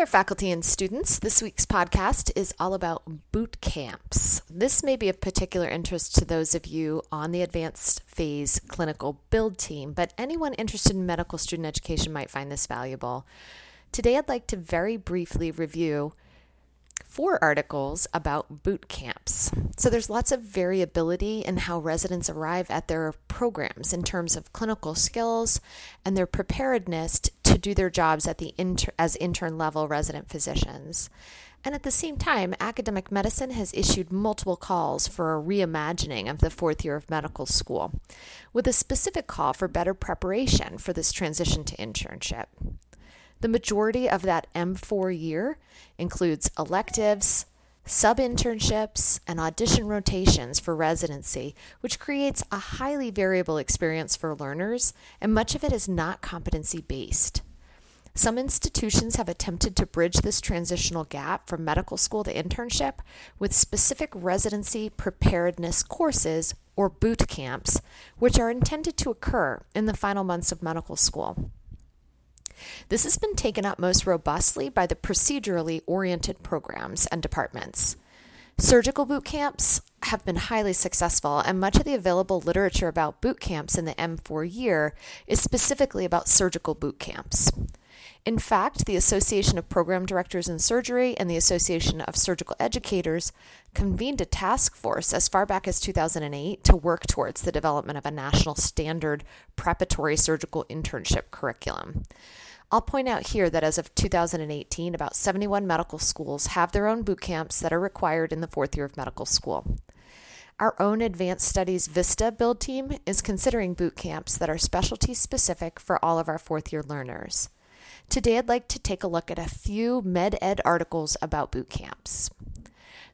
there, faculty and students. This week's podcast is all about boot camps. This may be of particular interest to those of you on the advanced phase clinical build team, but anyone interested in medical student education might find this valuable. Today, I'd like to very briefly review four articles about boot camps. So there's lots of variability in how residents arrive at their programs in terms of clinical skills and their preparedness to do their jobs at the inter- as intern level resident physicians. And at the same time, academic medicine has issued multiple calls for a reimagining of the fourth year of medical school, with a specific call for better preparation for this transition to internship. The majority of that M4 year includes electives, sub internships, and audition rotations for residency, which creates a highly variable experience for learners, and much of it is not competency based. Some institutions have attempted to bridge this transitional gap from medical school to internship with specific residency preparedness courses or boot camps, which are intended to occur in the final months of medical school. This has been taken up most robustly by the procedurally oriented programs and departments. Surgical boot camps have been highly successful, and much of the available literature about boot camps in the M4 year is specifically about surgical boot camps. In fact, the Association of Program Directors in Surgery and the Association of Surgical Educators convened a task force as far back as 2008 to work towards the development of a national standard preparatory surgical internship curriculum. I'll point out here that as of 2018, about 71 medical schools have their own boot camps that are required in the fourth year of medical school. Our own Advanced Studies VISTA build team is considering boot camps that are specialty specific for all of our fourth year learners. Today, I'd like to take a look at a few med ed articles about boot camps.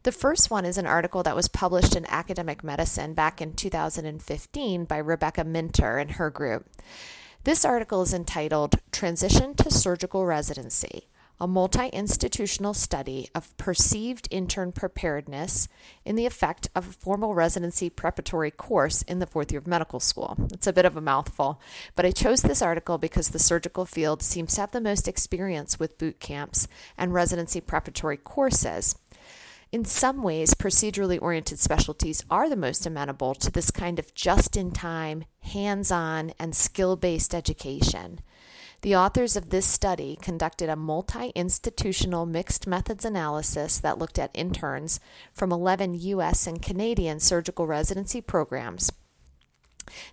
The first one is an article that was published in Academic Medicine back in 2015 by Rebecca Minter and her group. This article is entitled Transition to Surgical Residency a multi institutional study of perceived intern preparedness in the effect of a formal residency preparatory course in the fourth year of medical school. It's a bit of a mouthful, but I chose this article because the surgical field seems to have the most experience with boot camps and residency preparatory courses. In some ways, procedurally oriented specialties are the most amenable to this kind of just in time, hands on, and skill based education. The authors of this study conducted a multi institutional mixed methods analysis that looked at interns from 11 U.S. and Canadian surgical residency programs.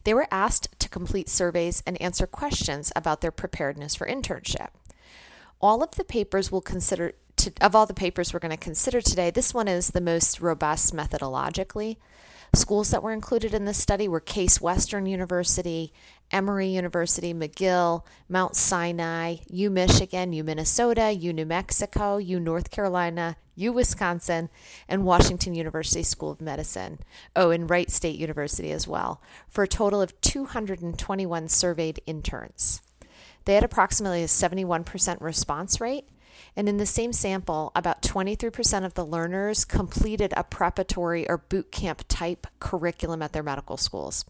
They were asked to complete surveys and answer questions about their preparedness for internship. All of the papers will consider to, of all the papers we're going to consider today, this one is the most robust methodologically. Schools that were included in this study were Case Western University, Emory University, McGill, Mount Sinai, U Michigan, U Minnesota, U New Mexico, U North Carolina, U Wisconsin, and Washington University School of Medicine. Oh, and Wright State University as well, for a total of 221 surveyed interns. They had approximately a 71% response rate and in the same sample, about 23% of the learners completed a preparatory or boot camp type curriculum at their medical schools.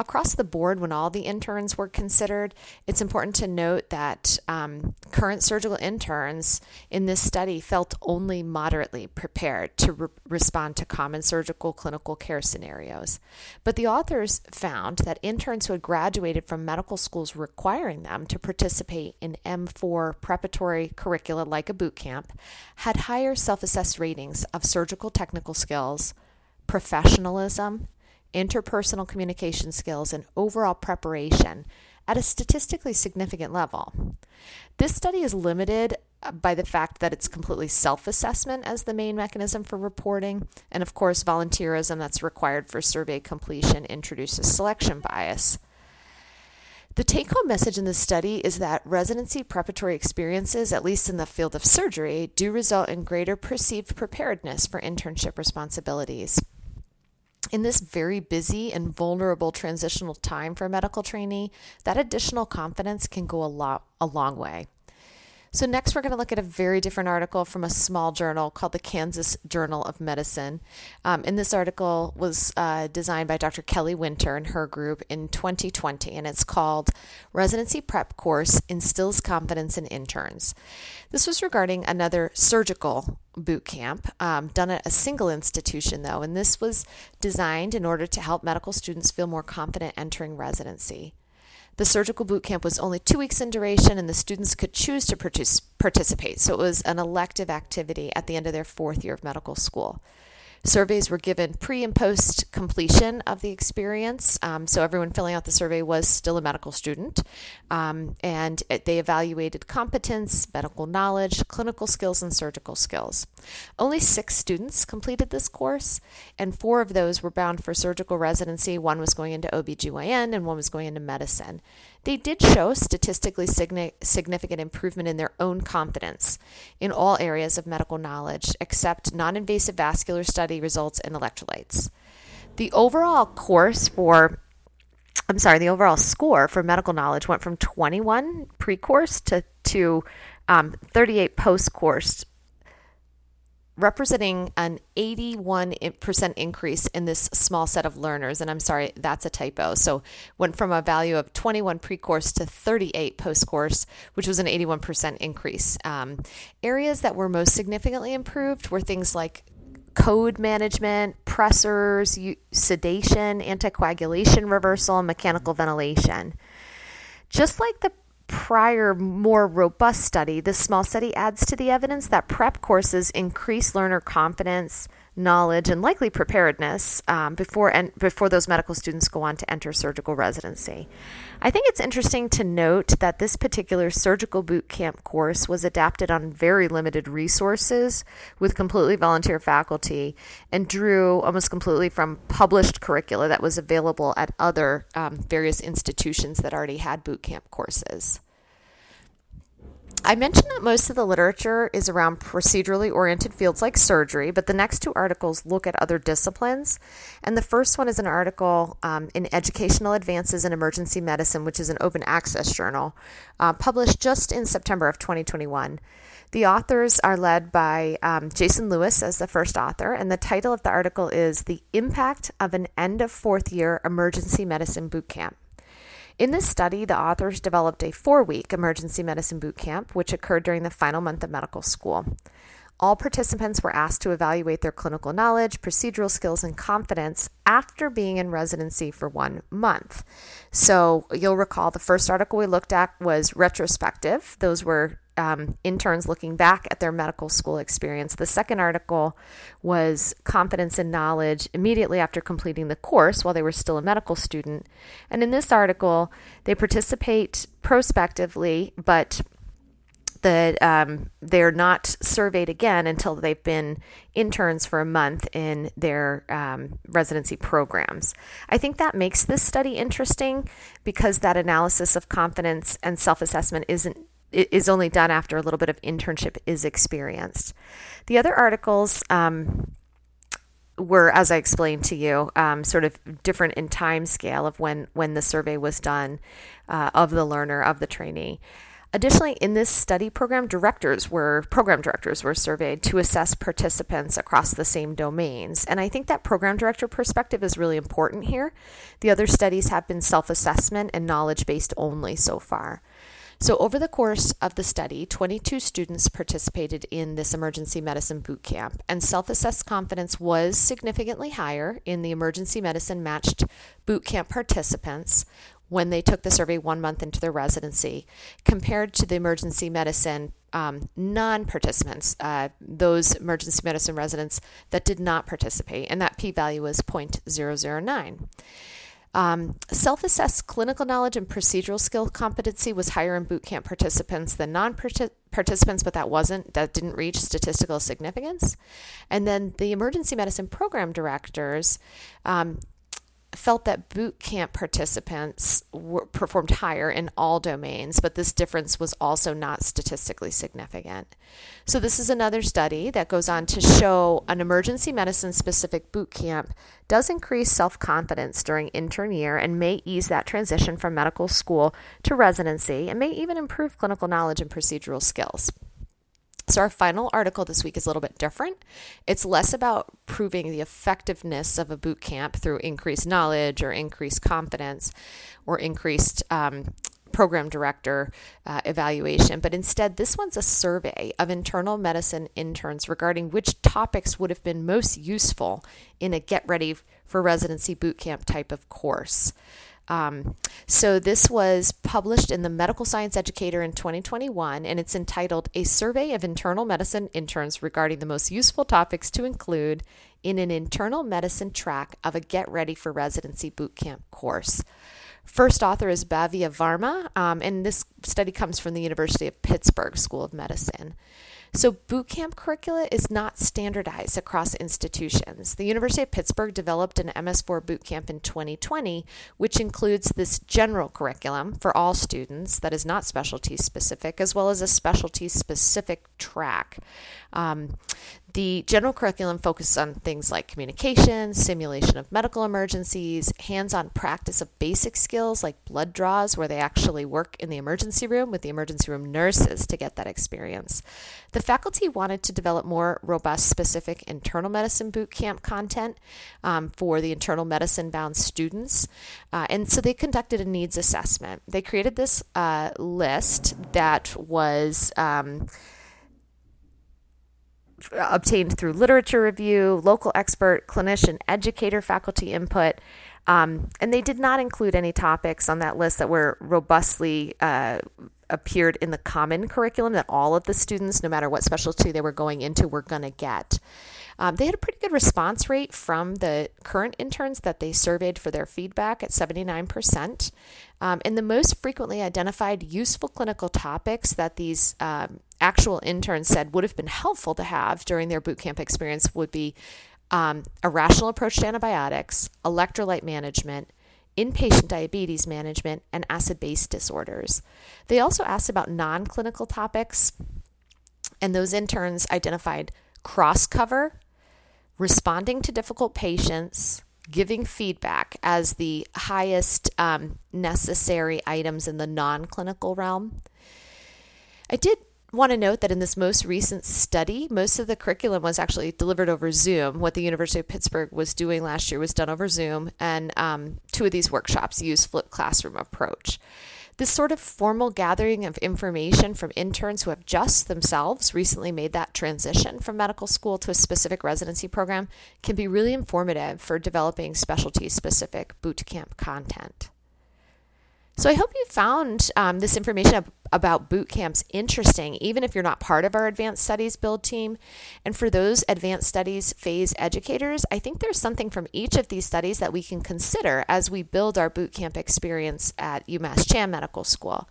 Across the board, when all the interns were considered, it's important to note that um, current surgical interns in this study felt only moderately prepared to re- respond to common surgical clinical care scenarios. But the authors found that interns who had graduated from medical schools requiring them to participate in M4 preparatory curricula like a boot camp had higher self assessed ratings of surgical technical skills, professionalism, interpersonal communication skills, and overall preparation at a statistically significant level. This study is limited uh, by the fact that it's completely self assessment as the main mechanism for reporting, and of course, volunteerism that's required for survey completion introduces selection bias. The take home message in this study is that residency preparatory experiences, at least in the field of surgery, do result in greater perceived preparedness for internship responsibilities in this very busy and vulnerable transitional time for a medical trainee, that additional confidence can go a lot a long way. So, next, we're going to look at a very different article from a small journal called the Kansas Journal of Medicine. Um, and this article was uh, designed by Dr. Kelly Winter and her group in 2020, and it's called Residency Prep Course Instills Confidence in Interns. This was regarding another surgical boot camp um, done at a single institution, though, and this was designed in order to help medical students feel more confident entering residency. The surgical boot camp was only two weeks in duration, and the students could choose to participate. So it was an elective activity at the end of their fourth year of medical school. Surveys were given pre and post completion of the experience. Um, so everyone filling out the survey was still a medical student. Um, and they evaluated competence, medical knowledge, clinical skills, and surgical skills. Only six students completed this course, and four of those were bound for surgical residency. One was going into OBGYN, and one was going into medicine. They did show statistically significant improvement in their own confidence in all areas of medical knowledge, except non invasive vascular study results and electrolytes. The overall course for I'm sorry, the overall score for medical knowledge went from 21 pre course to, to um, 38 post course representing an 81% increase in this small set of learners. And I'm sorry, that's a typo. So went from a value of 21 pre-course to 38 post-course, which was an 81% increase. Um, areas that were most significantly improved were things like code management, pressors, sedation, anticoagulation reversal, and mechanical ventilation. Just like the prior, more robust study, this small study adds to the evidence that prep courses increase learner confidence, knowledge, and likely preparedness um, before and before those medical students go on to enter surgical residency. I think it's interesting to note that this particular surgical boot camp course was adapted on very limited resources with completely volunteer faculty and drew almost completely from published curricula that was available at other um, various institutions that already had boot camp courses. I mentioned that most of the literature is around procedurally oriented fields like surgery, but the next two articles look at other disciplines. And the first one is an article um, in Educational Advances in Emergency Medicine, which is an open access journal, uh, published just in September of 2021. The authors are led by um, Jason Lewis as the first author, and the title of the article is The Impact of an End of Fourth Year Emergency Medicine Boot Camp. In this study, the authors developed a four week emergency medicine boot camp, which occurred during the final month of medical school. All participants were asked to evaluate their clinical knowledge, procedural skills, and confidence after being in residency for one month. So, you'll recall the first article we looked at was retrospective. Those were um, interns looking back at their medical school experience. The second article was confidence and knowledge immediately after completing the course while they were still a medical student. And in this article, they participate prospectively, but the, um, they're not surveyed again until they've been interns for a month in their um, residency programs. I think that makes this study interesting because that analysis of confidence and self assessment isn't is only done after a little bit of internship is experienced. The other articles um, were, as I explained to you, um, sort of different in time scale of when when the survey was done uh, of the learner of the trainee. Additionally, in this study program, directors were program directors were surveyed to assess participants across the same domains. And I think that program director perspective is really important here. The other studies have been self-assessment and knowledge-based only so far. So, over the course of the study, 22 students participated in this emergency medicine boot camp, and self assessed confidence was significantly higher in the emergency medicine matched boot camp participants when they took the survey one month into their residency compared to the emergency medicine um, non participants, uh, those emergency medicine residents that did not participate, and that p value was 0.009. Um, Self assessed clinical knowledge and procedural skill competency was higher in boot camp participants than non participants, but that wasn't, that didn't reach statistical significance. And then the emergency medicine program directors, um, felt that boot camp participants were, performed higher in all domains, but this difference was also not statistically significant. So, this is another study that goes on to show an emergency medicine specific boot camp does increase self confidence during intern year and may ease that transition from medical school to residency and may even improve clinical knowledge and procedural skills. So, our final article this week is a little bit different. It's less about proving the effectiveness of a boot camp through increased knowledge or increased confidence or increased um, program director uh, evaluation, but instead, this one's a survey of internal medicine interns regarding which topics would have been most useful in a get ready for residency boot camp type of course. Um, so, this was published in the Medical Science Educator in 2021, and it's entitled A Survey of Internal Medicine Interns Regarding the Most Useful Topics to Include in an Internal Medicine Track of a Get Ready for Residency Bootcamp course. First author is Bhavya Varma, um, and this study comes from the University of Pittsburgh School of Medicine. So, boot camp curricula is not standardized across institutions. The University of Pittsburgh developed an MS4 boot camp in 2020, which includes this general curriculum for all students that is not specialty specific, as well as a specialty specific track. Um, the general curriculum focuses on things like communication, simulation of medical emergencies, hands on practice of basic skills like blood draws, where they actually work in the emergency room with the emergency room nurses to get that experience. The faculty wanted to develop more robust, specific internal medicine boot camp content um, for the internal medicine bound students. Uh, and so they conducted a needs assessment. They created this uh, list that was. Um, obtained through literature review, local expert, clinician, educator, faculty input. Um, and they did not include any topics on that list that were robustly uh, appeared in the common curriculum that all of the students, no matter what specialty they were going into, were going to get. Um, they had a pretty good response rate from the current interns that they surveyed for their feedback at 79%. Um, and the most frequently identified useful clinical topics that these um, actual interns said would have been helpful to have during their bootcamp experience would be um, a rational approach to antibiotics, electrolyte management, inpatient diabetes management, and acid base disorders. They also asked about non clinical topics, and those interns identified cross cover, responding to difficult patients, giving feedback as the highest um, necessary items in the non clinical realm. I did want to note that in this most recent study, most of the curriculum was actually delivered over Zoom. What the University of Pittsburgh was doing last year was done over Zoom, and um, two of these workshops use flipped classroom approach. This sort of formal gathering of information from interns who have just themselves recently made that transition from medical school to a specific residency program can be really informative for developing specialty specific boot camp content. So I hope you found um, this information about boot camps interesting, even if you're not part of our advanced studies build team. And for those advanced studies phase educators, I think there's something from each of these studies that we can consider as we build our boot camp experience at UMass Chan Medical School.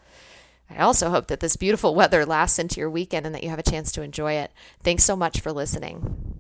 I also hope that this beautiful weather lasts into your weekend and that you have a chance to enjoy it. Thanks so much for listening.